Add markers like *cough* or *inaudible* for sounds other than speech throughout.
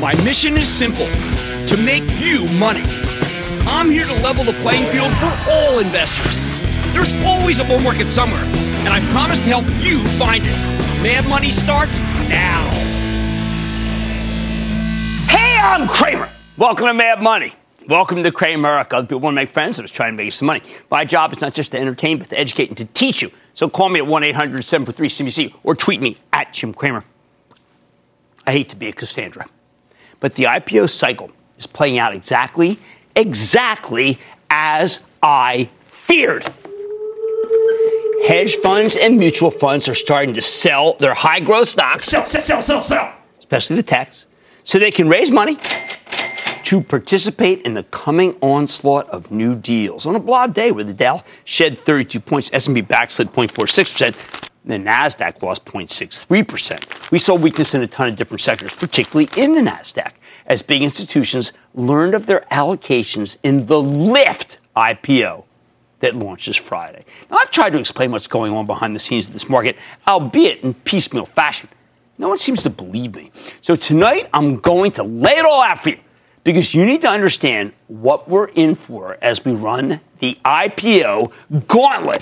My mission is simple to make you money. I'm here to level the playing field for all investors. There's always a bull market somewhere, and I promise to help you find it. Mad Money starts now. Hey, I'm Cramer. Welcome to Mad Money. Welcome to Cramerica. Other people want to make friends. I was trying to make some money. My job is not just to entertain, but to educate and to teach you. So call me at 1 800 743 CNBC or tweet me at Jim Cramer. I hate to be a Cassandra, but the IPO cycle is playing out exactly, exactly as I feared. Hedge funds and mutual funds are starting to sell their high growth stocks, sell, sell, sell, sell, sell, especially the techs, so they can raise money to participate in the coming onslaught of new deals. On a broad day where the Dow shed 32 points, S&P backslid 0.46%, and the Nasdaq lost 0.63%. We saw weakness in a ton of different sectors, particularly in the Nasdaq, as big institutions learned of their allocations in the Lyft IPO that launches Friday. Now, I've tried to explain what's going on behind the scenes of this market, albeit in piecemeal fashion. No one seems to believe me. So tonight, I'm going to lay it all out for you because you need to understand what we're in for as we run the IPO gauntlet.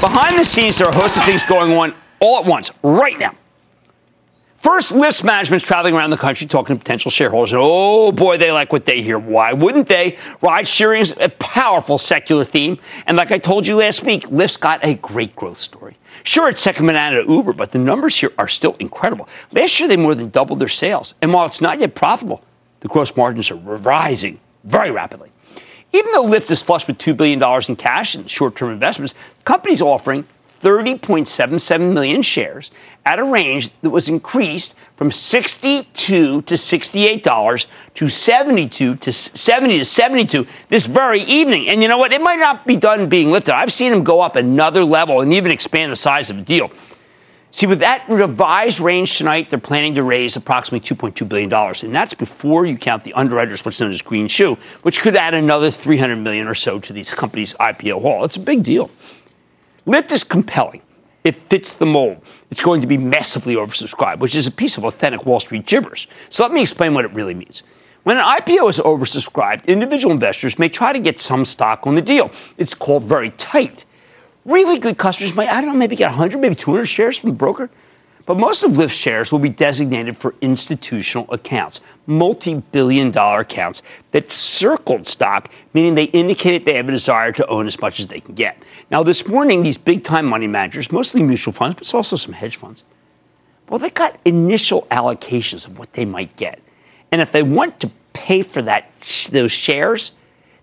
Behind the scenes, there are a host of things going on all at once, right now. First, Lyft's management's traveling around the country talking to potential shareholders. And oh boy, they like what they hear. Why wouldn't they? Ride sharing is a powerful secular theme. And like I told you last week, Lyft's got a great growth story. Sure, it's second banana to Uber, but the numbers here are still incredible. Last year, they more than doubled their sales. And while it's not yet profitable, the gross margins are rising very rapidly. Even though Lyft is flush with $2 billion in cash and short term investments, the company's offering 30.77 million shares at a range that was increased from 62 to 68 dollars to 72 to 70 to 72 this very evening. And you know what? It might not be done being lifted. I've seen them go up another level and even expand the size of the deal. See, with that revised range tonight, they're planning to raise approximately $2.2 billion. And that's before you count the underwriters, what's known as green shoe, which could add another 300 million or so to these companies' IPO haul. It's a big deal. Lyft is compelling. It fits the mold. It's going to be massively oversubscribed, which is a piece of authentic Wall Street gibberish. So let me explain what it really means. When an IPO is oversubscribed, individual investors may try to get some stock on the deal. It's called very tight. Really good customers might, I don't know, maybe get 100, maybe 200 shares from the broker. But most of Lyft shares will be designated for institutional accounts, multi billion dollar accounts that circled stock, meaning they indicated they have a desire to own as much as they can get. Now, this morning, these big time money managers, mostly mutual funds, but also some hedge funds, well, they got initial allocations of what they might get. And if they want to pay for that, those shares,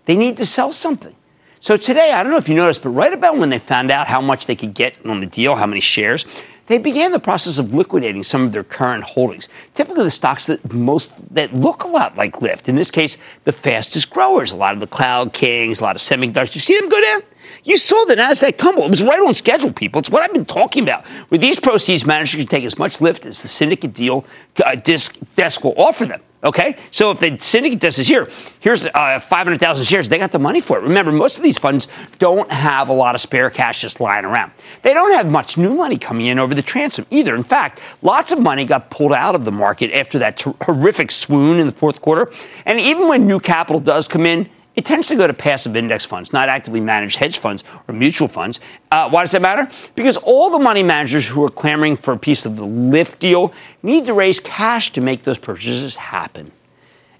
they need to sell something. So today, I don't know if you noticed, but right about when they found out how much they could get on the deal, how many shares, they began the process of liquidating some of their current holdings. Typically, the stocks that most that look a lot like Lyft. In this case, the fastest growers, a lot of the cloud kings, a lot of semiconductors. You see them go down. You saw the Nasdaq tumble. It was right on schedule, people. It's what I've been talking about. With these proceeds, managers can take as much Lyft as the syndicate deal uh, disc, desk will offer them. Okay, so if the syndicate desk is here, here's uh, 500,000 shares. They got the money for it. Remember, most of these funds don't have a lot of spare cash just lying around. They don't have much new money coming in over the transom either. In fact, lots of money got pulled out of the market after that ter- horrific swoon in the fourth quarter. And even when new capital does come in, it tends to go to passive index funds, not actively managed hedge funds or mutual funds. Uh, why does that matter? Because all the money managers who are clamoring for a piece of the Lyft deal need to raise cash to make those purchases happen.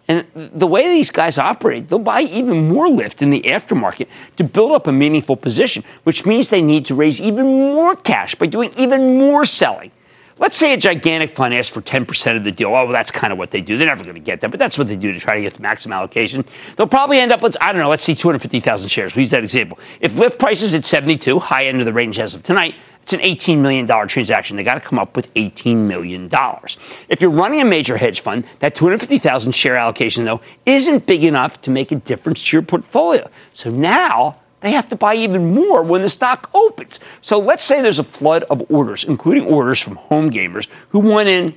And the way these guys operate, they'll buy even more Lyft in the aftermarket to build up a meaningful position, which means they need to raise even more cash by doing even more selling. Let's say a gigantic fund asks for 10% of the deal. Oh, well, that's kind of what they do. They're never going to get that, but that's what they do to try to get the maximum allocation. They'll probably end up with, I don't know, let's see 250,000 shares. We use that example. If Lyft prices at 72, high end of the range as of tonight, it's an $18 million transaction. They got to come up with $18 million. If you're running a major hedge fund, that 250,000 share allocation, though, isn't big enough to make a difference to your portfolio. So now they have to buy even more when the stock opens. So let's say there's a flood of orders, including orders from home gamers who want in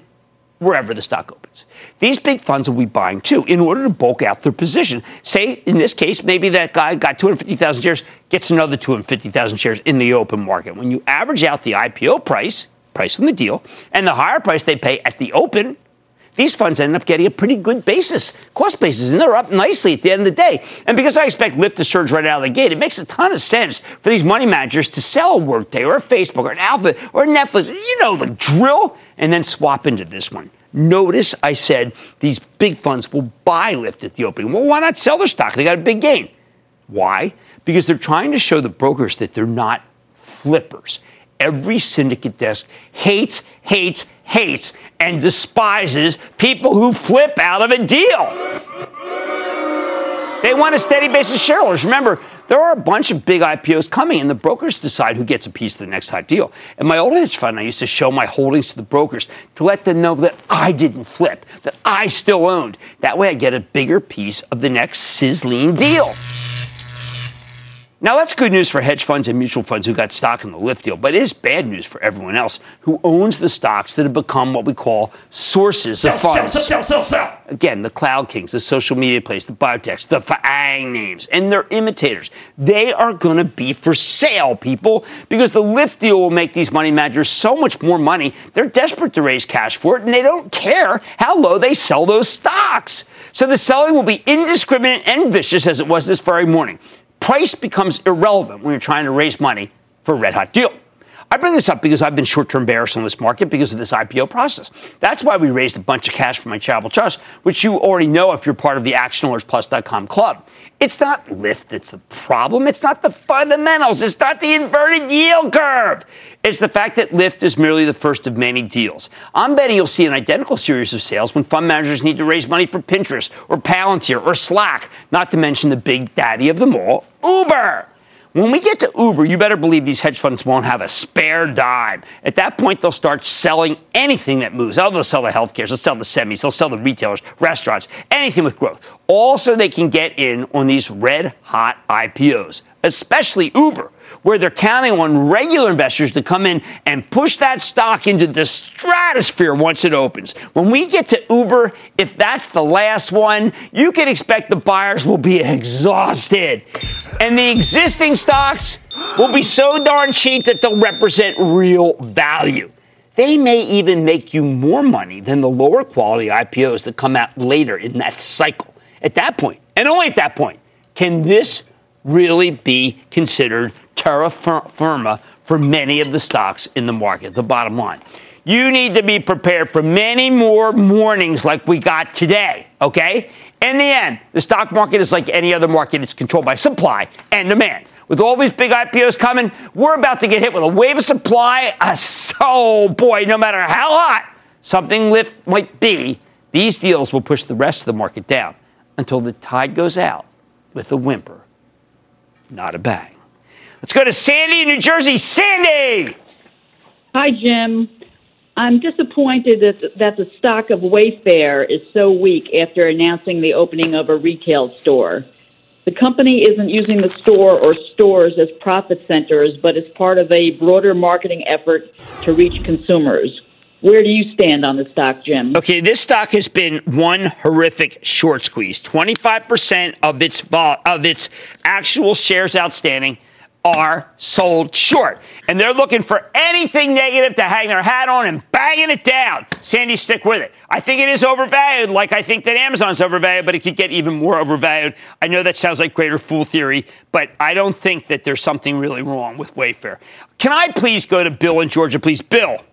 wherever the stock opens. These big funds will be buying too in order to bulk out their position. Say, in this case, maybe that guy got 250,000 shares, gets another 250,000 shares in the open market. When you average out the IPO price, price on the deal, and the higher price they pay at the open, these funds end up getting a pretty good basis, cost basis, and they're up nicely at the end of the day. And because I expect Lyft to surge right out of the gate, it makes a ton of sense for these money managers to sell a Workday or a Facebook or an Alpha or Netflix, you know, the drill, and then swap into this one. Notice I said these big funds will buy Lyft at the opening. Well, why not sell their stock? They got a big gain. Why? Because they're trying to show the brokers that they're not flippers. Every syndicate desk hates, hates, hates, and despises people who flip out of a deal. They want a steady base of shareholders. Remember, there are a bunch of big IPOs coming, and the brokers decide who gets a piece of the next hot deal. And my old hedge fund, I used to show my holdings to the brokers to let them know that I didn't flip, that I still owned. That way, I get a bigger piece of the next sizzling deal. Now, that's good news for hedge funds and mutual funds who got stock in the Lyft deal, but it is bad news for everyone else who owns the stocks that have become what we call sources sell, of funds. Sell, sell, sell, sell. sell. Again, the cloud kings, the social media plays, the biotechs, the FAANG names, and their imitators. They are going to be for sale, people, because the Lyft deal will make these money managers so much more money. They're desperate to raise cash for it, and they don't care how low they sell those stocks. So the selling will be indiscriminate and vicious as it was this very morning. Price becomes irrelevant when you're trying to raise money for a red hot deal. I bring this up because I've been short term bearish on this market because of this IPO process. That's why we raised a bunch of cash for my charitable trust, which you already know if you're part of the ActionAlertsPlus.com club. It's not Lyft that's the problem. It's not the fundamentals. It's not the inverted yield curve. It's the fact that Lyft is merely the first of many deals. I'm betting you'll see an identical series of sales when fund managers need to raise money for Pinterest or Palantir or Slack, not to mention the big daddy of them all, Uber. When we get to Uber, you better believe these hedge funds won't have a spare dime. At that point, they'll start selling anything that moves. Oh, they'll sell the healthcare, they'll sell the semis, they'll sell the retailers, restaurants, anything with growth. Also, they can get in on these red hot IPOs, especially Uber where they're counting on regular investors to come in and push that stock into the stratosphere once it opens. When we get to Uber, if that's the last one, you can expect the buyers will be *laughs* exhausted. And the existing stocks will be so darn cheap that they'll represent real value. They may even make you more money than the lower quality IPOs that come out later in that cycle. At that point, and only at that point, can this really be considered terra firma for many of the stocks in the market, the bottom line. You need to be prepared for many more mornings like we got today, okay? In the end, the stock market is like any other market, it's controlled by supply and demand. With all these big IPOs coming, we're about to get hit with a wave of supply. *laughs* So, boy, no matter how hot something Lyft might be, these deals will push the rest of the market down until the tide goes out with a whimper, not a bang. Let's go to Sandy New Jersey. Sandy! Hi, Jim. I'm disappointed that, that the stock of Wayfair is so weak after announcing the opening of a retail store. The company isn't using the store or stores as profit centers, but as part of a broader marketing effort to reach consumers. Where do you stand on the stock, Jim? Okay, this stock has been one horrific short squeeze. 25% of its of its actual shares outstanding are sold short. And they're looking for anything negative to hang their hat on and banging it down. Sandy, stick with it. I think it is overvalued, like I think that Amazon's overvalued, but it could get even more overvalued. I know that sounds like greater fool theory, but I don't think that there's something really wrong with Wayfair. Can I please go to Bill in Georgia, please? Bill.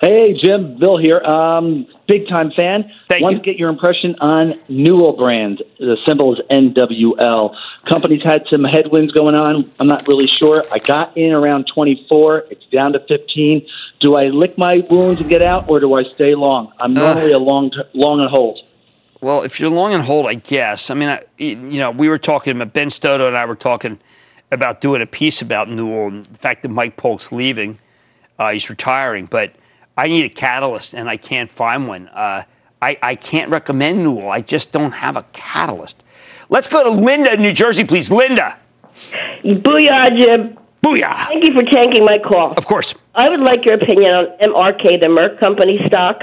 Hey, Jim, Bill here. Um, big time fan. Thank Want you. to get your impression on Newell brand. The symbol is NWL. Company's had some headwinds going on. I'm not really sure. I got in around 24. It's down to 15. Do I lick my wounds and get out, or do I stay long? I'm normally a long, long and hold. Well, if you're long and hold, I guess. I mean, I, you know, we were talking about Ben Stoto and I were talking about doing a piece about Newell and the fact that Mike Polk's leaving. Uh, he's retiring, but I need a catalyst and I can't find one. Uh, I, I can't recommend Newell. I just don't have a catalyst. Let's go to Linda in New Jersey, please. Linda. Booyah, Jim. Booyah. Thank you for taking my call. Of course. I would like your opinion on MRK, the Merck Company stock.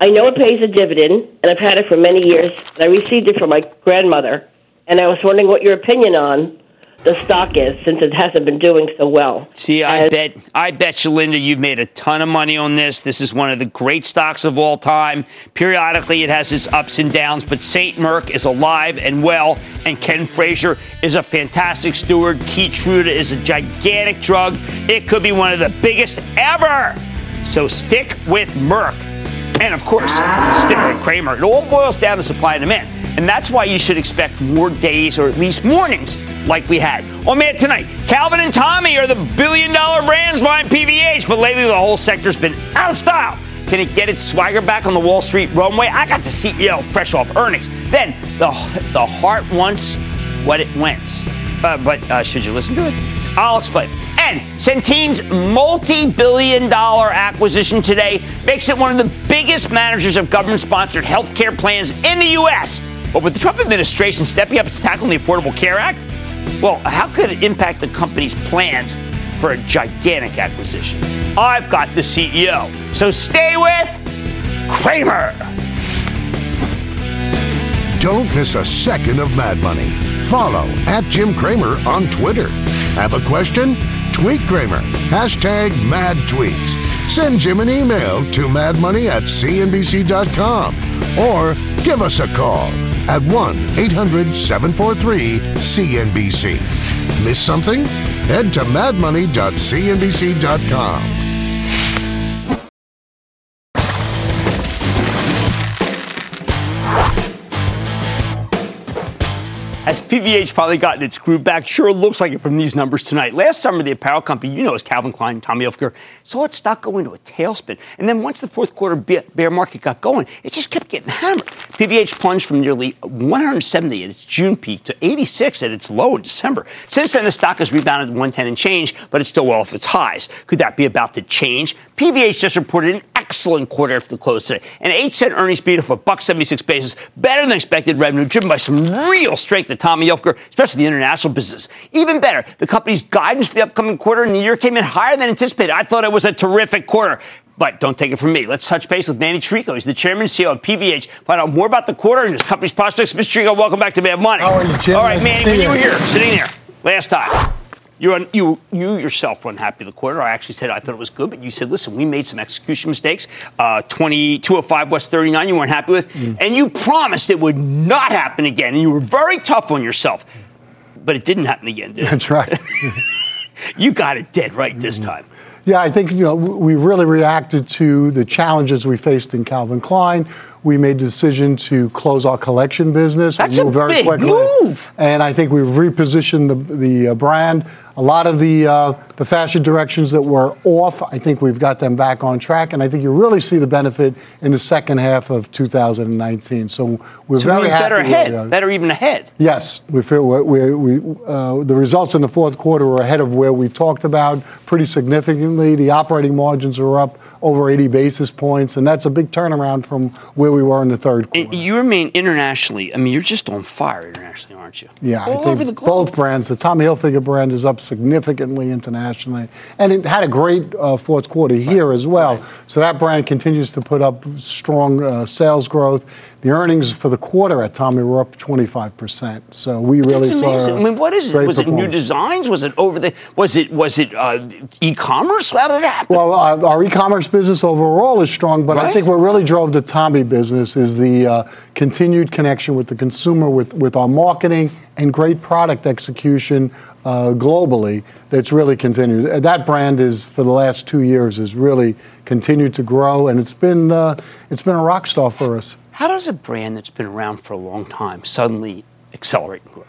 I know it pays a dividend, and I've had it for many years. And I received it from my grandmother, and I was wondering what your opinion on the stock is since it hasn't been doing so well. See, I And- bet, I bet you, Linda, you've made a ton of money on this. This is one of the great stocks of all time. Periodically, it has its ups and downs, but Saint Merck is alive and well, and Ken Frazier is a fantastic steward. Keytruda is a gigantic drug. It could be one of the biggest ever. So stick with Merck. And of course, stick with Cramer. It all boils down to supply and demand. And that's why you should expect more days or at least mornings like we had. Oh man, tonight, Calvin and Tommy are the billion dollar brands behind PVH, but lately the whole sector's been out of style. Can it get its swagger back on the Wall Street runway? I got the CEO fresh off earnings. Then the, the heart wants what it wants. Uh, but uh, should you listen to it? I'll explain. And Centene's multi billion dollar acquisition today makes it one of the biggest managers of government sponsored healthcare plans in the U.S. But with the Trump administration stepping up to tackle the Affordable Care Act, well, how could it impact the company's plans for a gigantic acquisition? I've got the CEO. So stay with Cramer. Don't miss a second of Mad Money. Follow at Jim Cramer on Twitter. Have a question? Tweet Cramer. Hashtag mad tweets. Send Jim an email to madmoney at cnbc.com or give us a call at 1 800 743 CNBC. Miss something? Head to madmoney.cnbc.com. Has PVH probably gotten its groove back? Sure looks like it from these numbers tonight. Last summer, the apparel company, you know, as Calvin Klein, Tommy Hilfiger, saw its stock go into a tailspin. And then once the fourth quarter bear market got going, it just kept getting hammered. PVH plunged from nearly 170 at its June peak to 86 at its low in December. Since then, the stock has rebounded to 110 and change, but it's still well off its highs. Could that be about to change? PVH just reported an excellent quarter after the close today. An 8 cent earnings beat of a buck 76 basis, better than expected revenue, driven by some real strength at Tommy Hilfiger, especially the international business. Even better, the company's guidance for the upcoming quarter and the year came in higher than anticipated. I thought it was a terrific quarter. But don't take it from me. Let's touch base with Manny Chirico. He's the chairman and CEO of PVH. Find out more about the quarter and his company's prospects. Mr. Chirico, welcome back to Mad Money. How are you, Jim? All right, Nice Manny, when you you. were here, sitting there last time, you, you, you yourself were unhappy with the quarter. I actually said I thought it was good, but you said, listen, we made some execution mistakes. Uh, 20, 205 West 39, you weren't happy with. Mm. And you promised it would not happen again. And you were very tough on yourself. But it didn't happen again, did it? That's right. *laughs* You got it dead right this Mm-hmm. time. Yeah, I think you know we really reacted to the challenges we faced in Calvin Klein. We made the decision to close our collection business. That's we a very big quickly, move. and I think we've repositioned the, the uh, brand. A lot of the uh, the fashion directions that were off, I think we've got them back on track, and I think you really see the benefit in the second half of 2019. So we're So very happy. better ahead, are. better even ahead. Yes, we feel we, we, we uh, the results in the fourth quarter were ahead of where we talked about pretty significantly. The operating margins are up over 80 basis points, and that's a big turnaround from where we were in the third quarter. And you remain internationally. I mean, you're just on fire internationally, aren't you? Yeah, all I think over the globe. both brands. The Tommy Hilfiger brand is up significantly internationally, and it had a great uh, fourth quarter here as well. So that brand continues to put up strong uh, sales growth. The earnings for the quarter at Tommy were up 25 percent. So we really That's saw. amazing. I mean, what is it? Was it new designs? Was it over the? Was it was it uh, e-commerce? How did it happen? Well, uh, our e-commerce business overall is strong, but I think what really drove the Tommy business is the uh, continued connection with the consumer, with, with our marketing and great product execution uh, globally. That's really continued. Uh, That brand is for the last two years has really continued to grow, and it's been uh, it's been a rock star for us. How does a brand that's been around for a long time suddenly accelerate and grow?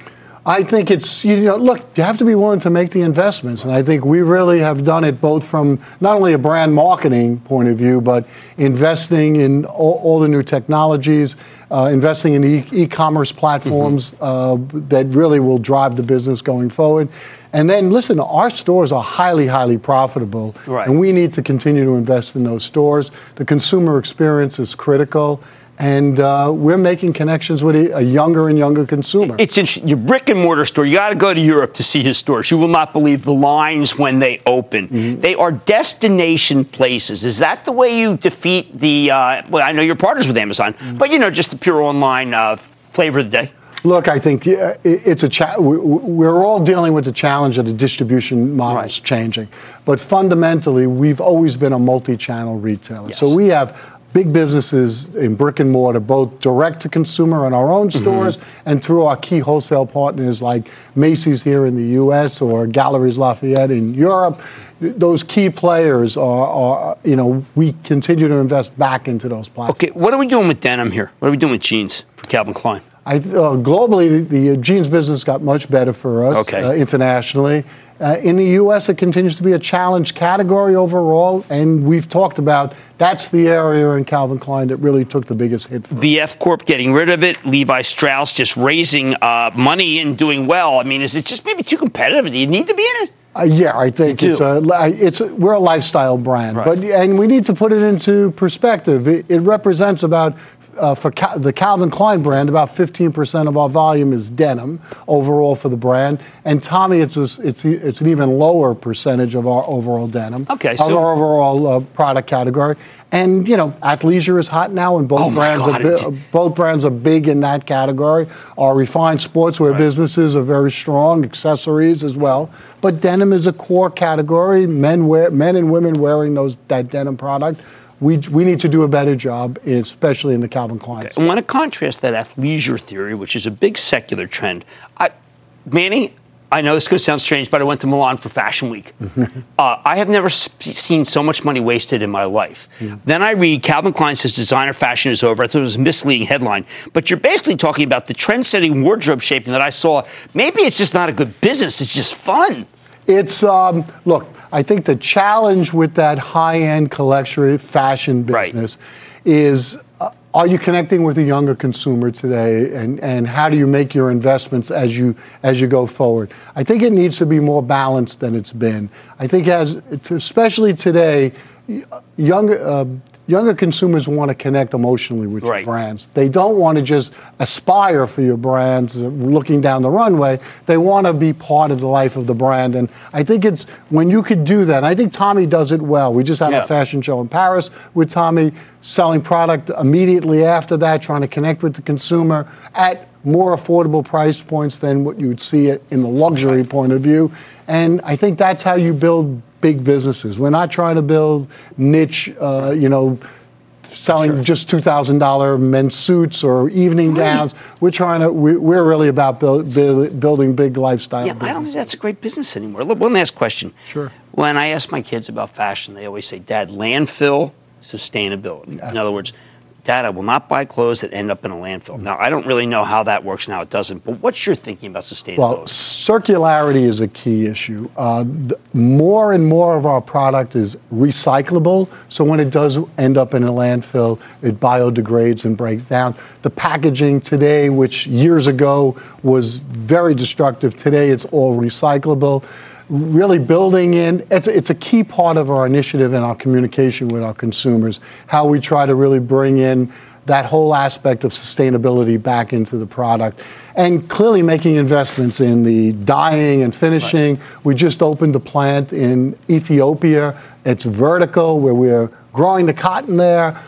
I think it's, you know, look, you have to be willing to make the investments. And I think we really have done it both from not only a brand marketing point of view, but investing in all, all the new technologies, uh, investing in e- e-commerce platforms uh, that really will drive the business going forward. And then, listen, our stores are highly, highly profitable. Right. And we need to continue to invest in those stores. The consumer experience is critical. And uh, we're making connections with a, younger and younger consumer. It's interesting. Your brick and mortar store. You got to go to Europe to see his stores. You will not believe the lines when they open. Mm-hmm. They are destination places. Is that the way you defeat the? Uh, well, I know you're partners with Amazon, Mm-hmm. but you know just the pure online uh, flavor of the day. Look, I think it's a cha- we- we're all dealing with the challenge of the distribution models Right. changing, but fundamentally, we've always been a multi-channel retailer. Yes. So we have big businesses in brick and mortar, both direct to consumer in our own Mm-hmm. stores and through our key wholesale partners like Macy's here in the U.S. or Galeries Lafayette in Europe. Those key players are, are, you know, we continue to invest back into those platforms. Okay, what are we doing with denim here? What are we doing with jeans for Calvin Klein? I, uh, globally, the, the jeans business got much better for us Okay. uh, internationally. Uh, in the U.S., it continues to be a challenge category overall, and we've talked about that's the area in Calvin Klein that really took the biggest hit. For us. VF Corp getting rid of it, Levi Strauss just raising uh, money and doing well. I mean, is it just maybe too competitive? Do you need to be in it? Uh, yeah, I think it's a it's a, we're a lifestyle brand, Right. but and we need to put it into perspective. It, it represents about uh, for Cal- the Calvin Klein brand, about 15% of our volume is denim overall for the brand, and Tommy, it's a, it's a- it's an even lower percentage of our overall denim. Okay, of so- our overall uh, product category. And you know, athleisure is hot now, and both Oh brands God, are bi- both brands are big in that category. Our refined sportswear businesses are very strong, accessories as well. But denim is a core category. Men wear, men and women wearing those that denim product. We, we need to do a better job, especially in the Calvin Klein. I want to contrast that athleisure theory, which is a big secular trend. I, Manny, I know this is going to sound strange, but I went to Milan for Fashion Week. *laughs* uh, I have never seen so much money wasted in my life. Then I read Calvin Klein says designer fashion is over. I thought it was a misleading headline. But you're basically talking about the trend setting wardrobe shaping that I saw. Maybe it's just not a good business, it's just fun. It's um, look. I think the challenge with that high-end collection fashion Right. business is: uh, Are you connecting with a younger consumer today, and and how do you make your investments as you as you go forward? I think it needs to be more balanced than it's been. I think as especially today, y- younger. Uh, Younger consumers want to connect emotionally with Right. your brands. They don't want to just aspire for your brands uh, looking down the runway. They want to be part of the life of the brand. And I think it's when you could do that, and I think Tommy does it well. We just had Yeah. a fashion show in Paris with Tommy selling product immediately after that, trying to connect with the consumer at more affordable price points than what you would see it in the luxury point of view. And I think that's how you build big businesses. We're not trying to build niche, uh, you know, selling just two thousand dollar men's suits or evening gowns. We're trying to. We, we're really about build, build, building big lifestyle. Yeah, I don't think that's a great business anymore. Look, One last question. Sure. When I ask my kids about fashion, they always say, Dad, landfill, sustainability. In other words, Dad, I will not buy clothes that end up in a landfill. Now, I don't really know how that works now, it doesn't, but what's your thinking about sustainability? Well, circularity is a key issue. Uh, the, more and more of our product is recyclable, so when it does end up in a landfill, it biodegrades and breaks down. The packaging today, which years ago was very destructive, today it's all recyclable. Really building in, it's, it's a key part of our initiative and our communication with our consumers, how we try to really bring in that whole aspect of sustainability back into the product. And clearly making investments in the dyeing and finishing. We just opened a plant in Ethiopia. It's vertical, where we're growing the cotton there,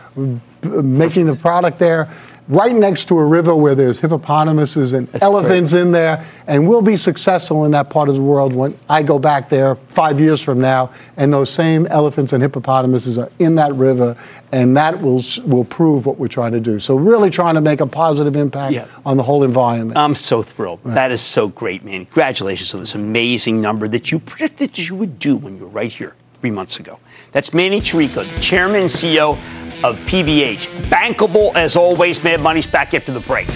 making the product there. Right next to a river where there's hippopotamuses and elephants in there, and we'll be successful in that part of the world when I go back there five years from now, and those same elephants and hippopotamuses are in that river, and that will will prove what we're trying to do. So really trying to make a positive impact Yeah. on the whole environment. I'm so thrilled. That is so great, man. Congratulations on this amazing number that you predicted you would do when you were right here three months ago. That's Manny Chirico, the chairman and CEO of PVH. Bankable as always. Mad Money's back after the break.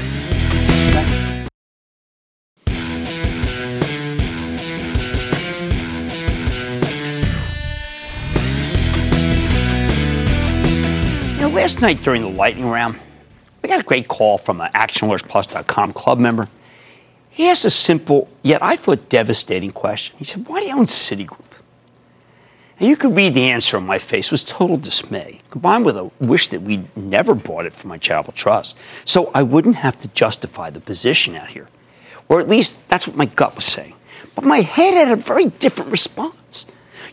Last night during the lightning round, we got a great call from an ActionAlertsPlus.com club member. He asked a simple, yet I thought devastating question. He said, Why do you own Citigroup? And you could read the answer on my face it was total dismay, combined with a wish that we'd never bought it for my charitable trust, so I wouldn't have to justify the position out here. Or at least that's what my gut was saying. But my head had a very different response.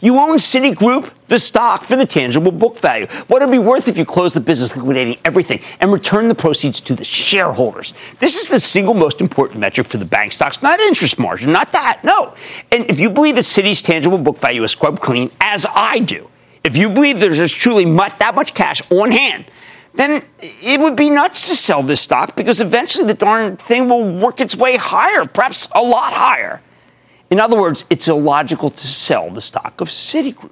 You own Citigroup, the stock, for the tangible book value. What would it be worth if you closed the business liquidating everything and returned the proceeds to the shareholders? This is the single most important metric for the bank stocks, not interest margin, not that, no. And if you believe that Citi's tangible book value is scrubbed clean, as I do, if you believe there's truly much, that much cash on hand, then it would be nuts to sell this stock because eventually the darn thing will work its way higher, perhaps a lot higher. In other words, it's illogical to sell the stock of Citigroup.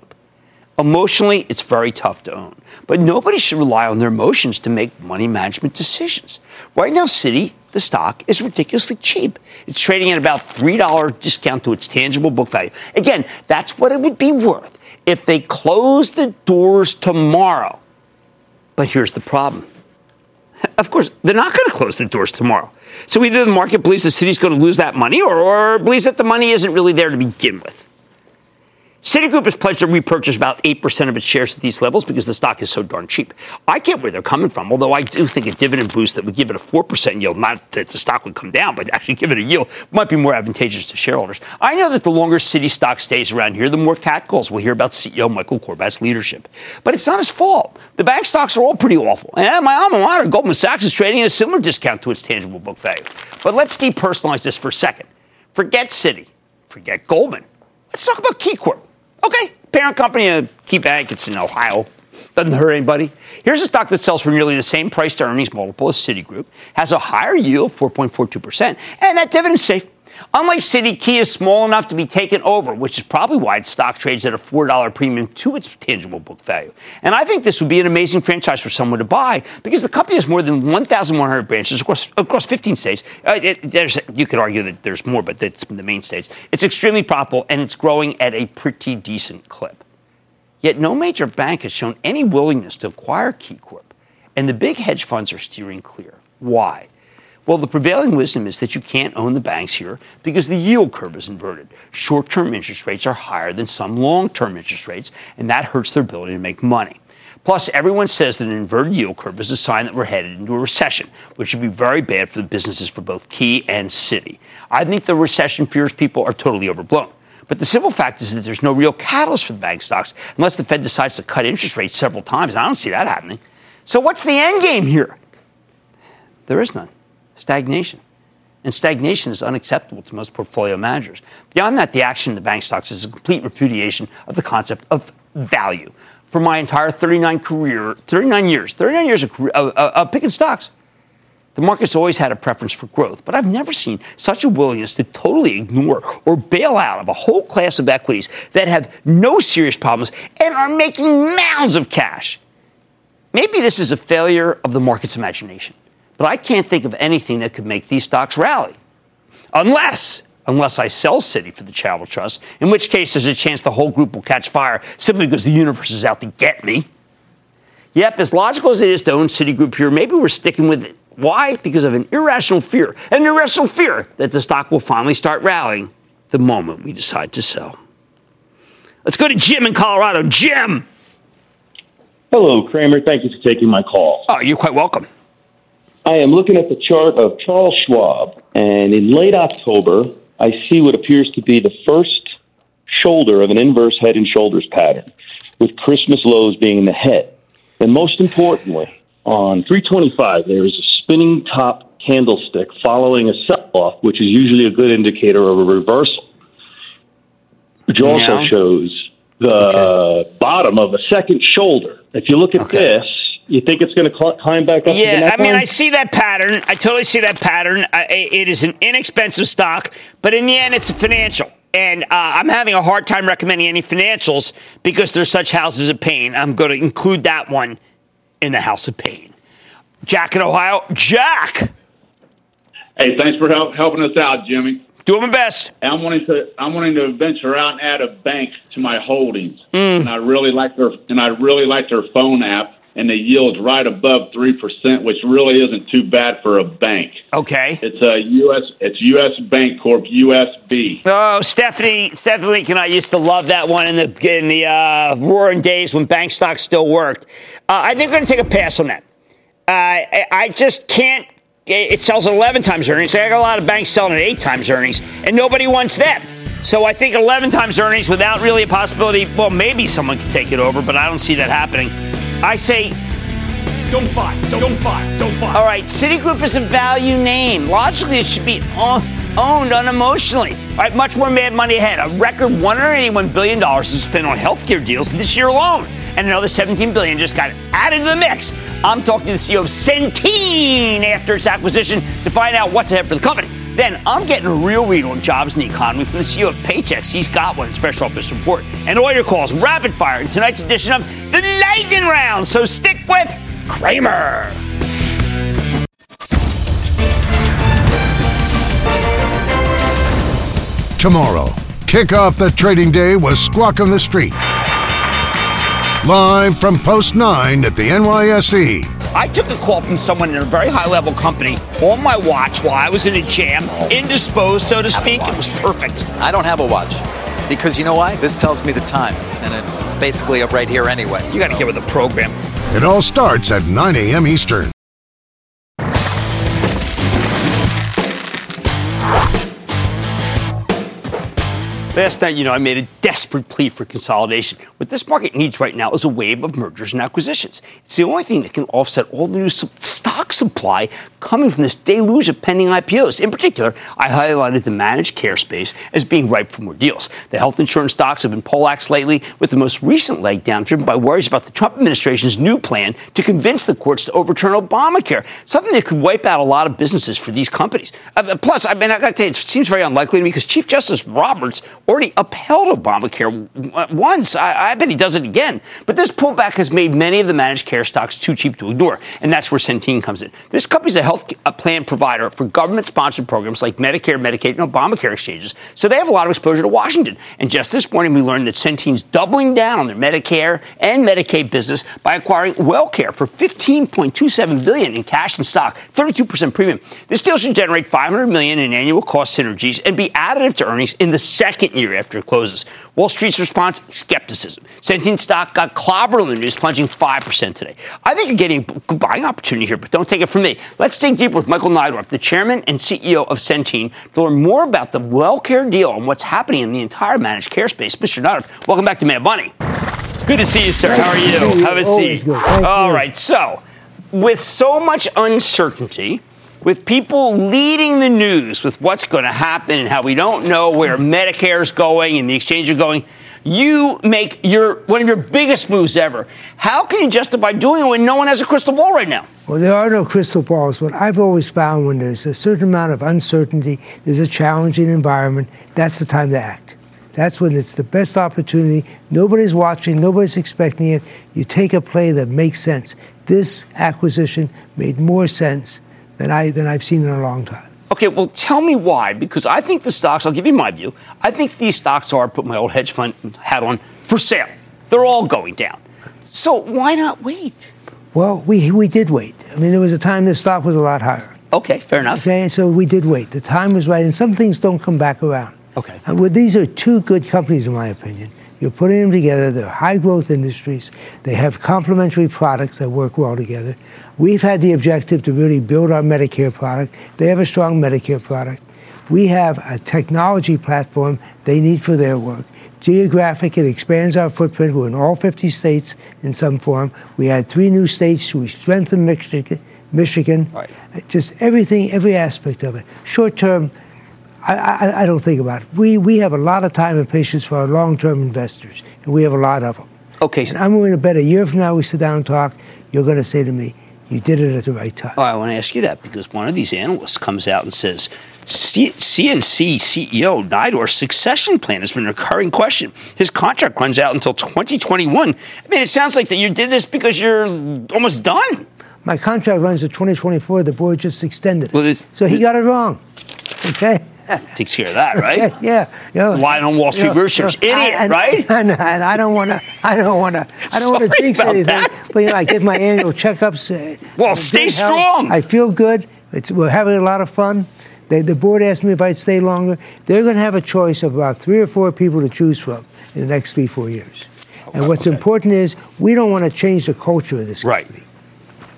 Emotionally, it's very tough to own, but nobody should rely on their emotions to make money management decisions. Right now, Citi, the stock, is ridiculously cheap. It's trading at about $3 discount to its tangible book value. Again, that's what it would be worth if they closed the doors tomorrow but here's the problem. *laughs* Of course, they're not going to close the doors tomorrow. So either the market believes the Citi's going to lose that money or, or believes that the money isn't really there to begin with. Citigroup has pledged to repurchase about 8% of its shares at these levels because the stock is so darn cheap. I get where they're coming from, although I do think a dividend boost that would give it a 4% yield, not that the stock would come down, but actually give it a yield, might be more advantageous to shareholders. I know that the longer Citi stock stays around here, the more catcalls we'll hear about CEO Michael Corbat's leadership. But it's not his fault. The bank stocks are all pretty awful. And my alma mater, Goldman Sachs, is trading at a similar discount to its tangible book value. But let's depersonalize this for a second. Forget Citi. Forget Goldman. Let's talk about KeyCorp. Okay, parent company of KeyBank, it's in Ohio. Doesn't hurt anybody. Here's a stock that sells for nearly the same price to earnings multiple as Citigroup, has a higher yield, 4.42%, and that dividend's safe. Unlike Citi, Key is small enough to be taken over, which is probably why its stock trades at a $4 premium to its tangible book value. And I think this would be an amazing franchise for someone to buy because the company has more than 1,100 branches across, across 15 states. Uh, it, you could argue that there's more, but that's the main states. It's extremely profitable and it's growing at a pretty decent clip. Yet no major bank has shown any willingness to acquire KeyCorp, and the big hedge funds are steering clear. Why? Well, the prevailing wisdom is that you can't own the banks here because the yield curve is inverted. Short term interest rates are higher than some long term interest rates, and that hurts their ability to make money. Plus, everyone says that an inverted yield curve is a sign that we're headed into a recession, which would be very bad for the businesses for both Key and Citi. I think the recession fears people are totally overblown. But the simple fact is that there's no real catalyst for the bank stocks unless the Fed decides to cut interest rates several times. I don't see that happening. So, what's the end game here? There is none stagnation. And stagnation is unacceptable to most portfolio managers. Beyond that, the action in the bank stocks is a complete repudiation of the concept of value. For my entire 39 career, 39 years, 39 years of, career, picking stocks, the market's always had a preference for growth, but I've never seen such a willingness to totally ignore or bail out of a whole class of equities that have no serious problems and are making mounds of cash. Maybe this is a failure of the market's imagination. But I can't think of anything that could make these stocks rally. Unless, unless I sell Citi for the Charitable Trust, in which case there's a chance the whole group will catch fire simply because the universe is out to get me. Yep, as logical as it is to own Citigroup here, maybe we're sticking with it. Why? Because of an irrational fear, an irrational fear that the stock will finally start rallying the moment we decide to sell. Let's go to Jim in Colorado. Jim! Hello, Cramer. Thank you for taking my call. Oh, you're quite welcome. I am looking at the chart of Charles Schwab, and in late October, I see what appears to be the first shoulder of an inverse head and shoulders pattern, with Christmas lows being the head. And most importantly, on 325, there is a spinning top candlestick following a sell off, which is usually a good indicator of a reversal, which also yeah. shows the okay. bottom of a second shoulder. If you look at okay. this, you think it's going to climb back up? Yeah, I mean, I see that pattern. I totally see that pattern. I, it is an inexpensive stock, but in the end, it's a financial. And uh, I'm having a hard time recommending any financials because they're such houses of pain. I'm going to include that one in the house of pain. Jack in Ohio. Jack! Hey, thanks for help, helping us out, Jimmy. Doing my best. I'm wanting to I'm wanting to venture out and add a bank to my holdings, mm. and I really like their and I really like their phone app and the yield's right above three percent, which really isn't too bad for a bank. Okay, it's a U.S. It's U.S. Bancorp USB. Oh, Stephanie, Stephanie and I used to love that one in the in the uh, roaring days when bank stocks still worked. Uh, I think we're going to take a pass on that. Uh, I, I just can't. It sells at 11 times earnings. I got a lot of banks selling at eight times earnings, and nobody wants them. So I think 11 times earnings without really a possibility, well, maybe someone could take it over, but I don't see that happening. I say don't buy, don't, don't buy, don't buy. All right, Citigroup is a value name. Logically, it should be owned unemotionally. All right, much more mad money ahead. A record $181 billion is spent on healthcare deals this year alone. And another 17 billion just got added to the mix. I'm talking to the CEO of Centene after its acquisition to find out what's ahead for the company. Then I'm getting a real read on jobs and the economy from the CEO of Paychex. He's got one, special office report. And all your calls rapid fire in tonight's edition of the Lightning Round. So stick with Cramer. Tomorrow, kick off the trading day with Squawk on the Street. Live from Post 9 at the NYSE. I took a call from someone in a very high level company on my watch while I was in a jam, indisposed, so to speak. It was perfect. I don't have a watch. Because you know why? This tells me the time, and it's basically up right here anyway. You got to so. get with the program. It all starts at 9 a.m. Eastern. Last night, you know, I made a desperate plea for consolidation. What this market needs right now is a wave of mergers and acquisitions. It's the only thing that can offset all the new stock supply coming from this deluge of pending IPOs. In particular, I highlighted the managed care space as being ripe for more deals. The health insurance stocks have been poleaxed lately, with the most recent leg down driven by worries about the Trump administration's new plan to convince the courts to overturn Obamacare, something that could wipe out a lot of businesses for these companies. Uh, plus, I mean, I got to tell you, it seems very unlikely to me because Chief Justice Roberts already upheld Obamacare once. I, I, bet he does it again. But this pullback has made many of the managed care stocks too cheap to ignore, and that's where Centene comes in. This company's a health plan provider for government-sponsored programs like Medicare, Medicaid, and Obamacare exchanges, so they have a lot of exposure to Washington. And just this morning, we learned that Centene's doubling down on their Medicare and Medicaid business by acquiring WellCare for 15.27 billion in cash and stock, 32% premium. This deal should generate 500 million in annual cost synergies and be additive to earnings in the second year after it closes. Wall Street's response, skepticism. Centene stock got clobbered on the news, plunging 5% today. I think you're getting a good buying opportunity here, but don't take it from me. Let's dig deeper with Michael Neidorff, the chairman and CEO of Centene, to learn more about the WellCare deal and what's happening in the entire managed care space. Mr. Neidorff, welcome back to Mad Money. Good to see you, sir. How are you? Have a seat. All right. So, with so much uncertainty, with people leading the news with what's going to happen and how we don't know where Medicare is going and the exchange are going, you make your one of your biggest moves ever. How can you justify doing it when no one has a crystal ball right now? Well, there are no crystal balls, but I've always found when there's a certain amount of uncertainty, there's a challenging environment, that's the time to act. That's when it's the best opportunity. Nobody's watching, nobody's expecting it. You take a play that makes sense. This acquisition made more sense than I than I've seen in a long time. Okay, well, tell me why. Because I think the stocks. I'll give you my view. I think these stocks are. Put my old hedge fund hat on for sale. They're all going down. So why not wait? Well, we we did wait. I mean, there was a time the stock was a lot higher. Okay, fair enough. Okay, so we did wait. The time was right, and some things don't come back around. Okay. And well, these are two good companies, in my opinion. You're putting them together. They're high growth industries. They have complementary products that work well together. We've had the objective to really build our Medicare product. They have a strong Medicare product. We have a technology platform they need for their work. Geographic, it expands our footprint. We're in all 50 states in some form. We had three new states. We strengthened Michigan. Michigan. Right. Just everything, every aspect of it. Short term, I, I, I, don't think about it. We, we have a lot of time and patience for our long term investors, and we have a lot of them. Okay. And I'm willing to bet a year from now we sit down and talk, you're going to say to me, you did it at the right time. Oh, I want to ask you that because one of these analysts comes out and says, CNC CEO Neidorff's succession plan has been a recurring question. His contract runs out until 2021. I mean, it sounds like that you did this because you're almost done. My contract runs to 2024. The board just extended it. Well, so he got it wrong. Okay? *laughs* takes care of that, right? yeah. yeah. Why on Wall Street research? Idiot, and, right? And, and, I don't want to. I don't want to. I don't want to jinx anything. That. But you know, I get my annual checkups. Uh, *laughs* well, stay strong. I feel good. It's, we're having a lot of fun. They, the board asked me if I'd stay longer. They're going to have a choice of about three or four people to choose from in the next three, four years. And what's okay. important is we don't want to change the culture of this company. right.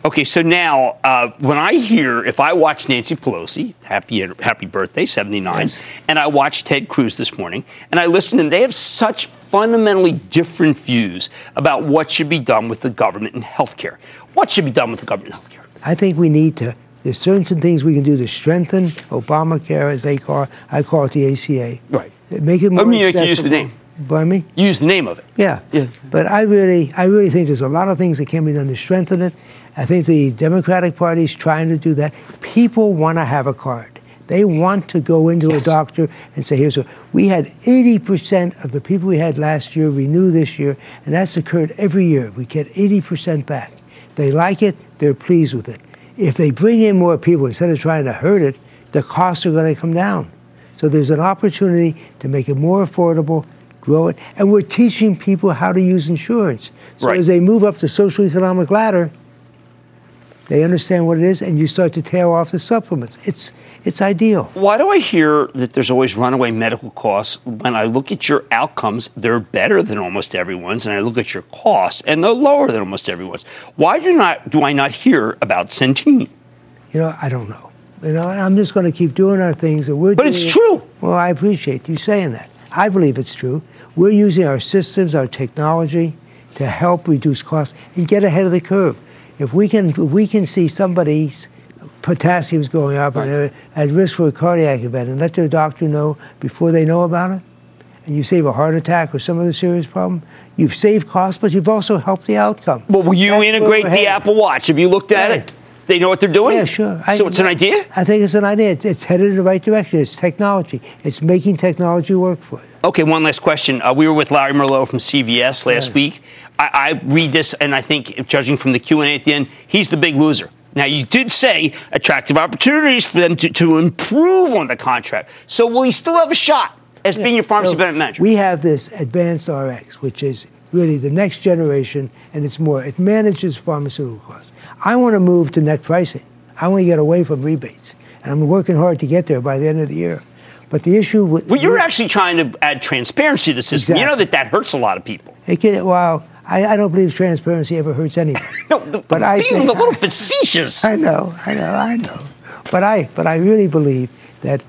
Okay, so now uh, when I hear, if I watch Nancy Pelosi, happy happy birthday, 79, yes. and I watch Ted Cruz this morning, and I listen to them, they have such fundamentally different views about what should be done with the government and healthcare. What should be done with the government and healthcare? I think we need to. There's certain things we can do to strengthen Obamacare, as they call. I call it the ACA. Right. Make it more. I mean, accessible. you use the name. By me? Use the name of it. Yeah. Yeah. But I really, I really think there's a lot of things that can be done to strengthen it. I think the Democratic Party is trying to do that. People want to have a card. They want to go into yes. a doctor and say, here's a. We had 80% of the people we had last year renew this year, and that's occurred every year. We get 80% back. They like it, they're pleased with it. If they bring in more people instead of trying to hurt it, the costs are going to come down. So there's an opportunity to make it more affordable, grow it, and we're teaching people how to use insurance. So right. as they move up the social economic ladder, they understand what it is, and you start to tail off the supplements. It's it's ideal. Why do I hear that there's always runaway medical costs? When I look at your outcomes, they're better than almost everyone's, and I look at your costs, and they're lower than almost everyone's. Why do not do I not hear about Centene? You know, I don't know. You know, I'm just going to keep doing our things that we're but doing. But it's true. Well, I appreciate you saying that. I believe it's true. We're using our systems, our technology, to help reduce costs and get ahead of the curve. If we can, if we can see somebody's potassium's going up right. and they're at risk for a cardiac event, and let their doctor know before they know about it, and you save a heart attack or some other serious problem, you've saved costs, but you've also helped the outcome. Well, will you That's integrate the Apple Watch? Have you looked at it? They know what they're doing? Yeah, sure. So I, it's an idea? I think it's an idea. It's, it's, headed in the right direction. It's technology. It's making technology work for you. Okay, one last question. Uh, we were with Larry Merlo from CVS last week. I, I, read this, and I think, judging from the Q&A at the end, he's the big loser. Now, you did say attractive opportunities for them to, to improve on the contract. So will he still have a shot as yeah. being your pharmacy so benefit manager? We have this Advanced RX, which is really the next generation, and it's more, it manages pharmaceutical costs. I want to move to net pricing. I want to get away from rebates. And I'm working hard to get there by the end of the year. But the issue with. Well, you're actually trying to add transparency to the system. Exactly. You know that that hurts a lot of people. It can, well, I, I don't believe transparency ever hurts anybody. *laughs* no, but I being think, a little facetious. I know, I know, I know. But I, but I really believe that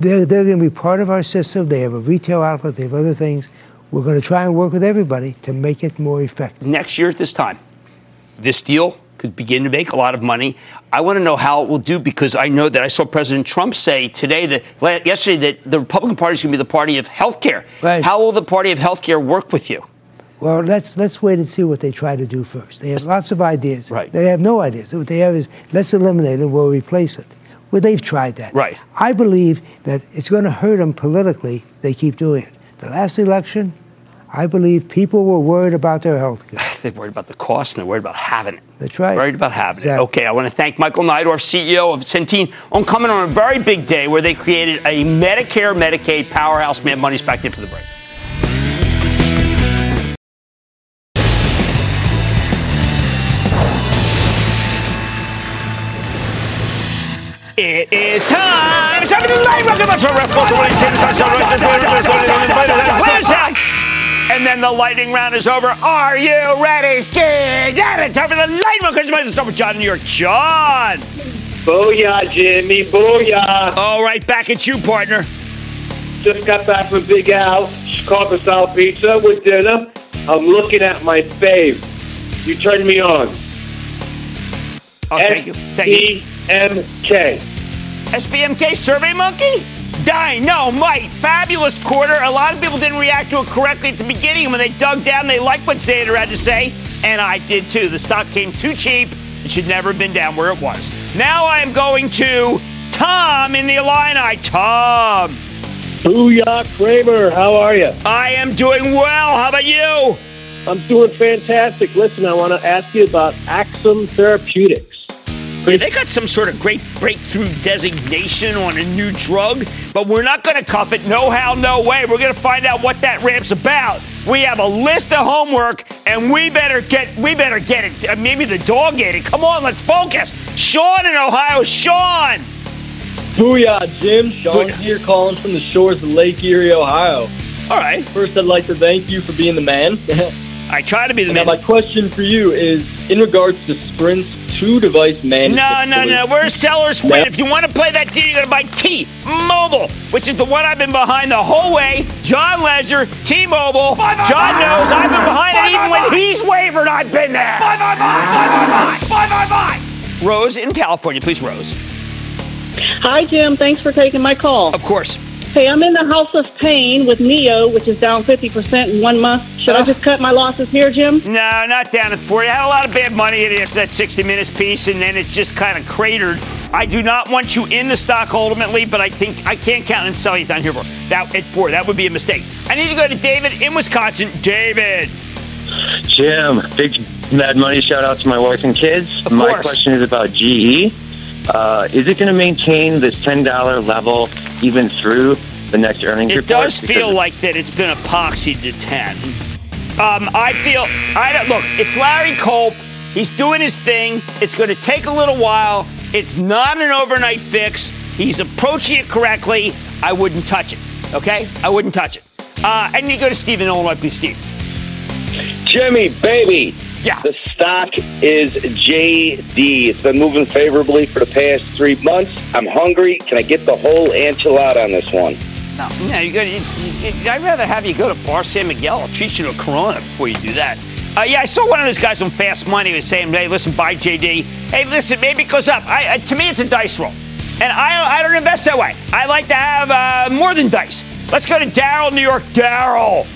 they're, they're going to be part of our system. They have a retail outlet. They have other things. We're going to try and work with everybody to make it more effective. Next year at this time, this deal could begin to make a lot of money. I want to know how it will do because I know that I saw President Trump say today that yesterday that the Republican Party is going to be the party of health care. Right. How will the party of health care work with you? Well, let's let's wait and see what they try to do first. They have lots of ideas. Right. They have no ideas. What they have is let's eliminate it, we'll replace it. Well, they've tried that. Right. I believe that it's going to hurt them politically. They keep doing it. The last election, I believe people were worried about their health care. *laughs* they're worried about the cost and they're worried about having it. That's right. Worried about having exactly. it. Okay, I want to thank Michael Neidorff, CEO of Centene, on coming on a very big day where they created a Medicare Medicaid powerhouse. Man, money's back into the break. It is time. It's time for the live and then the lightning round is over. Are you ready, Skid? Yeah, it's time for the lightning round. Let's start with John in New York. John. Booyah, Jimmy. Booyah. All right, back at you, partner. Just got back from Big Al, Carpet style pizza with dinner. I'm looking at my fave. You turned me on. Oh, thank you. Thank you. SVMK. SVMK Survey Monkey? Dynamite. Fabulous quarter. A lot of people didn't react to it correctly at the beginning. When they dug down, they liked what Sater had to say, and I did too. The stock came too cheap. It should never have been down where it was. Now I am going to Tom in the Illini. Tom. Booyah, Cramer. How are you? I am doing well. How about you? I'm doing fantastic. Listen, I want to ask you about Axsome Therapeutics. They got some sort of great breakthrough designation on a new drug, but we're not going to cuff it. No how, no way. We're going to find out what that ramp's about. We have a list of homework, and we better get we better get it. Uh, maybe the dog ate it. Come on, let's focus. Sean in Ohio. Sean. Booyah, Jim. Sean here calling from the shores of Lake Erie, Ohio. All right. First, I'd like to thank you for being the man. *laughs* I try to be the now, man. my question for you is in regards to Sprint's two device management. No, no, no. We're sellers. No. If you want to play that deal, you got to buy T-Mobile, which is the one I've been behind the whole way. John Legere, T-Mobile. Bye, John bye, knows I've been behind it even when he's wavered. I've been there. Bye, bye, bye, bye, bye, bye, bye, bye. Rose in California, please, Rose. Hi, Jim. Thanks for taking my call. Of course. Hey, I'm in the house of pain with NIO, which is down 50% in one month. Should I just cut my losses here, Jim? No, not down at 40. I had a lot of bad money in it after that 60 Minutes piece, and then it's just kind of cratered. I do not want you in the stock ultimately, but I think I can't count and sell you down here for that at four. That would be a mistake. I need to go to David in Wisconsin. David. Jim, big Mad Money shout out to my wife and kids. Of my course. question is about GE. Uh, is it going to maintain this $10 level even through the next earnings It report? It does feel like that it's been epoxied to 10. Um, I feel, I don't, look, it's Larry Culp. He's doing his thing. It's going to take a little while. It's not an overnight fix. He's approaching it correctly. I wouldn't touch it, okay? I wouldn't touch it. Uh, and you go to Steve in Illinois, please, Steve. Jimmy, baby. Yeah. The stock is JD. It's been moving favorably for the past three months. I'm hungry. Can I get the whole enchilada on this one? No, no, you go. You, you, I'd rather have you go to Bar San Miguel. I'll treat you to a Corona before you do that. Uh, yeah, I saw one of those guys on Fast Money was saying, "Hey, listen, buy JD. Hey, listen, maybe it goes up." I, uh, to me, it's a dice roll, and I, I don't invest that way. I like to have uh, more than dice. Let's go to Daryl, New York. Daryl.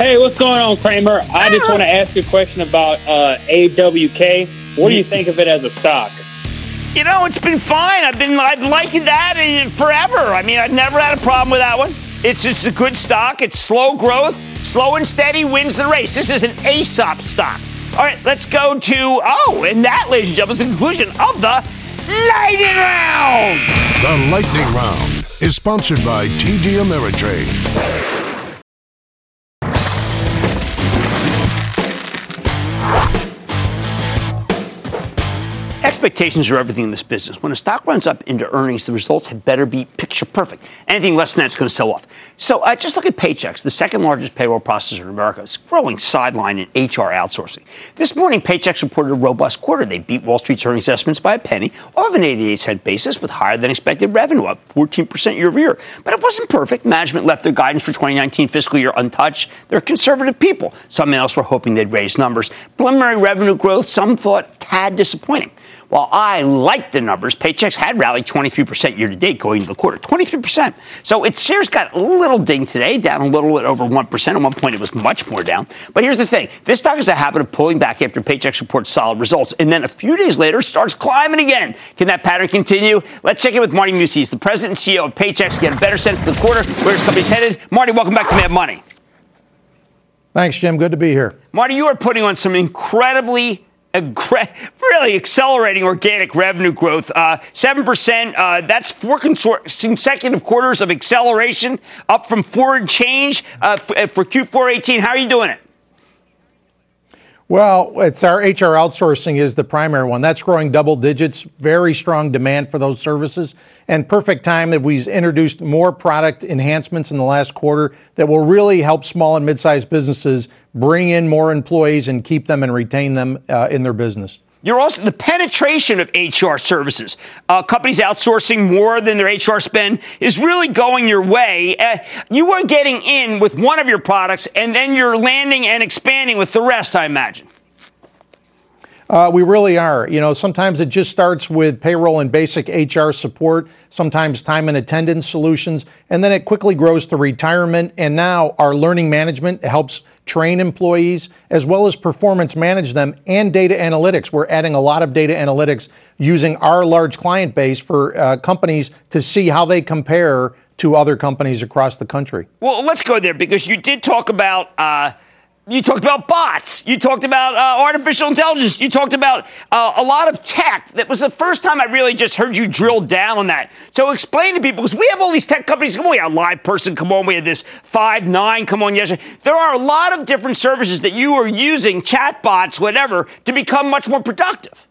Hey, what's going on, Cramer? I just want to ask you a question about uh, AWK. What do you think of it as a stock? You know, it's been fine. I've been I've liked that uh, forever. I mean, I've never had a problem with that one. It's just a good stock. It's slow growth, slow and steady wins the race. This is an ASOP stock. All right, let's go to oh, and that, ladies and gentlemen, is the conclusion of the lightning round. The Lightning Round is sponsored by TD Ameritrade. Expectations are everything in this business. When a stock runs up into earnings, the results had better be picture perfect. Anything less than that's going to sell off. So uh, just look at Paychex, the second largest payroll processor in America. It's growing sideline in HR outsourcing. This morning, Paychex reported a robust quarter. They beat Wall Street's earnings estimates by a penny, off an 88 cent basis, with higher than expected revenue up 14% year over year. But it wasn't perfect. Management left their guidance for 2019 fiscal year untouched. They're conservative people. Some else were hoping they'd raise numbers. Preliminary revenue growth, some thought tad disappointing. While I like the numbers, Paychex had rallied 23% year to date going into the quarter. 23%. So its shares got a little ding today, down a little bit over 1%. At one point, it was much more down. But here's the thing this stock has a habit of pulling back after Paychex reports solid results, and then a few days later starts climbing again. Can that pattern continue? Let's check in with Marty Mucci. He's the president and CEO of Paychex. Get a better sense of the quarter, where his company's headed. Marty, welcome back to Mad Money. Thanks, Jim. Good to be here. Marty, you are putting on some incredibly really accelerating organic revenue growth. Uh, 7%, uh, that's four consecutive quarters of acceleration, up from four and change uh, f- for Q4 18. How are you doing it? Well, it's our HR outsourcing is the primary one. That's growing double digits, very strong demand for those services, and perfect time that we've introduced more product enhancements in the last quarter that will really help small and mid-sized businesses bring in more employees and keep them and retain them uh, in their business. You're also the penetration of HR services. Uh, companies outsourcing more than their HR spend is really going your way. Uh, you are getting in with one of your products, and then you're landing and expanding with the rest. I imagine. Uh, we really are. You know, sometimes it just starts with payroll and basic HR support, sometimes time and attendance solutions, and then it quickly grows to retirement. And now our learning management helps train employees as well as performance manage them and data analytics. We're adding a lot of data analytics using our large client base for uh, companies to see how they compare to other companies across the country. Well, let's go there because you did talk about. Uh, you talked about bots. You talked about uh, artificial intelligence. You talked about uh, a lot of tech. That was the first time I really just heard you drill down on that. So explain to people because we have all these tech companies. Come on, we had Live Person. Come on, we had this Five9. Come on, yesterday. There are a lot of different services that you are using, chatbots, whatever, to become much more productive.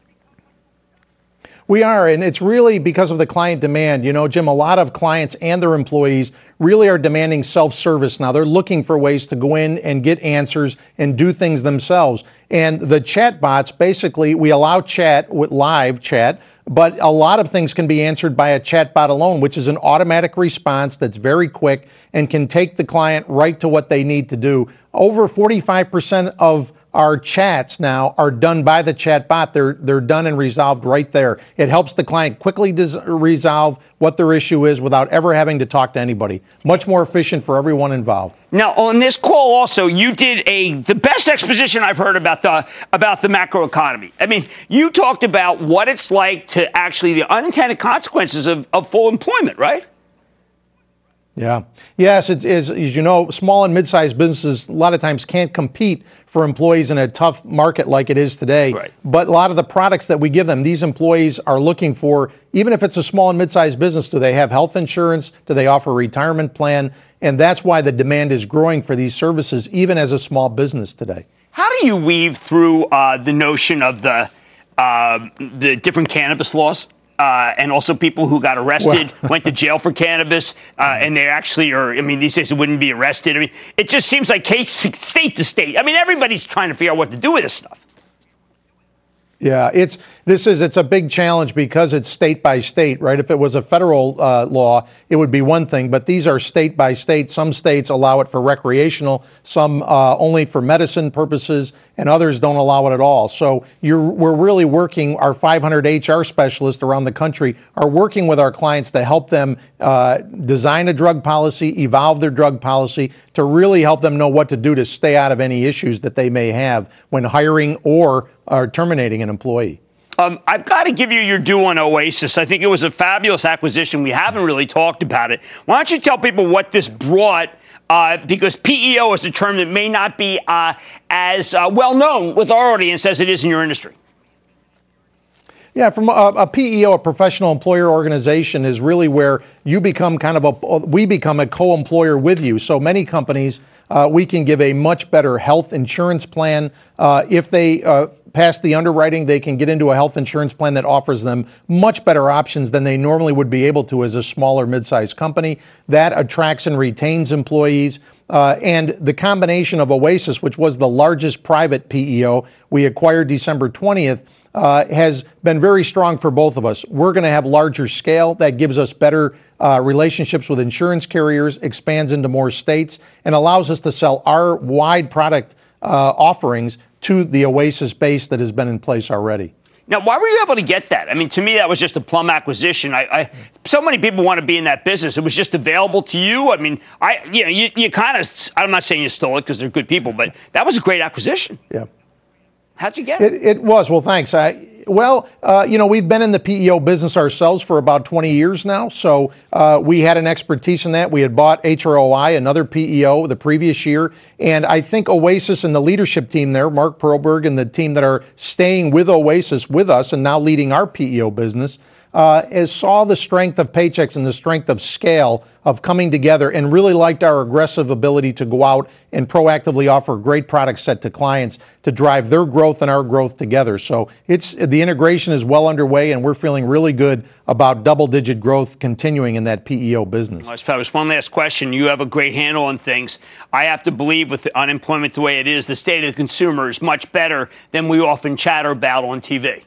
We are, and it's really because of the client demand. You know, Jim, a lot of clients and their employees really are demanding self service now. They're looking for ways to go in and get answers and do things themselves. And the chat bots basically, we allow chat with live chat. But a lot of things can be answered by a chatbot alone, which is an automatic response that's very quick and can take the client right to what they need to do. Over 45% of our chats now are done by the chat bot. They're, they're done and resolved right there. It helps the client quickly dis- resolve what their issue is without ever having to talk to anybody. Much more efficient for everyone involved. Now, on this call, also, you did a the best exposition I've heard about the about the macro economy. I mean, you talked about what it's like to actually the unintended consequences of, of full employment, right? Yeah. Yes, it's, it's, as you know, small and mid-sized businesses a lot of times can't compete for employees in a tough market like it is today. Right. But a lot of the products that we give them, these employees are looking for, even if it's a small and mid-sized business, do they have health insurance? Do they offer a retirement plan? And that's why the demand is growing for these services, even as a small business today. How do you weave through uh, the notion of the uh, the different cannabis laws? Uh, and also people who got arrested, well, went to jail for cannabis, uh, and they actually are, I mean, these days wouldn't be arrested. I mean, it just seems like case, state to state. I mean, everybody's trying to figure out what to do with this stuff. Yeah, it's this is it's a big challenge because it's state by state, right? If it was a federal uh, law, it would be one thing, but these are state by state. Some states allow it for recreational, some uh, only for medicine purposes, and others don't allow it at all. So we're really working. Our 500 HR specialists around the country are working with our clients to help them uh, design a drug policy, evolve their drug policy, to really help them know what to do to stay out of any issues that they may have when hiring or are terminating an employee. Um, I've got to give you your due on Oasis. I think it was a fabulous acquisition. We haven't really talked about it. Why don't you tell people what this brought? Uh, because PEO is a term that may not be uh, as uh, well known with our audience as it is in your industry. Yeah, from a, a, PEO, a professional employer organization, is really where you become kind of a, we become a co employer with you. So many companies uh, we can give a much better health insurance plan. Uh, if they uh, pass the underwriting, they can get into a health insurance plan that offers them much better options than they normally would be able to as a smaller mid-sized company. That attracts and retains employees. Uh, and the combination of Oasis, which was the largest private PEO we acquired December 20th, uh, has been very strong for both of us. We're going to have larger scale. That gives us better uh, relationships with insurance carriers, expands into more states, and allows us to sell our wide product uh, offerings to the Oasis base that has been in place already. Now, why were you able to get that? I mean, to me, that was just a plum acquisition. I, I so many people want to be in that business. It was just available to you. I mean, I, you know, you, you kind of. I'm not saying you stole it because they're good people, but that was a great acquisition. Yeah. How'd you get it? It, it was. Well, thanks. I, well, uh, you know, we've been in the PEO business ourselves for about 20 years now. So uh, we had an expertise in that. We had bought HROI, another PEO, the previous year. And I think Oasis and the leadership team there, Mark Perlberg and the team that are staying with Oasis with us and now leading our PEO business, uh, saw the strength of Paychex and the strength of scale of coming together and really liked our aggressive ability to go out and proactively offer great product set to clients to drive their growth and our growth together. So it's the integration is well underway and we're feeling really good about double digit growth continuing in that PEO business. That's fabulous. One last question. You have a great handle on things. I have to believe with unemployment the way it is, the state of the consumer is much better than we often chatter about on TV.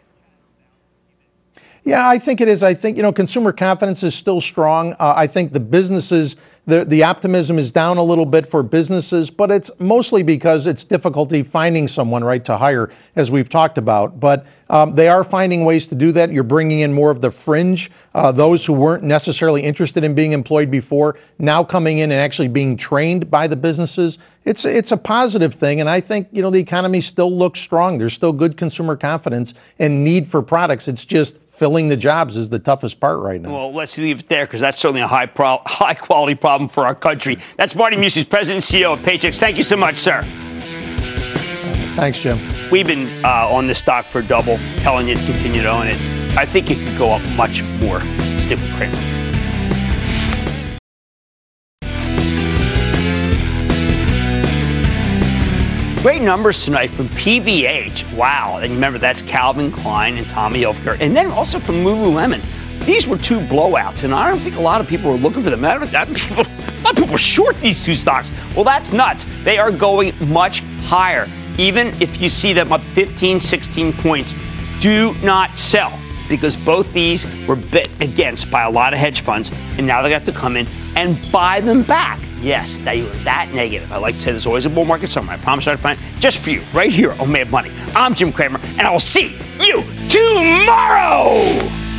Yeah, I think it is. I think, you know, consumer confidence is still strong. Uh, I think the businesses, the, the optimism is down a little bit for businesses, but it's mostly because it's difficulty finding someone, right, to hire, as we've talked about. But um, they are finding ways to do that. You're bringing in more of the fringe, uh, those who weren't necessarily interested in being employed before, now coming in and actually being trained by the businesses. It's, it's a positive thing, and I think, you know, the economy still looks strong. There's still good consumer confidence and need for products. It's just filling the jobs is the toughest part right now. Well, let's leave it there because that's certainly a high pro- *laughs* high quality problem for our country. That's Marty Mucci, President and CEO of Paychex. Thank you so much, sir. Thanks, Jim. We've been uh, on the stock for double, telling you to continue to own it. I think it could go up much more. Stick with Cramer. Great numbers tonight from PVH. Wow. And remember, that's Calvin Klein and Tommy Hilfiger. And then also from Lululemon. These were two blowouts, and I don't think a lot of people were looking for them. I don't, I, people, a lot of people short these two stocks. Well, that's nuts. They are going much higher. Even if you see them up 15, 16 points, do not sell because both these were bet against by a lot of hedge funds, and now they have to come in and buy them back. Yes, they were that negative. I like to say there's always a bull market somewhere. I promise I'll find just for you, right here on Mad Money. I'm Jim Cramer, and I will see you tomorrow.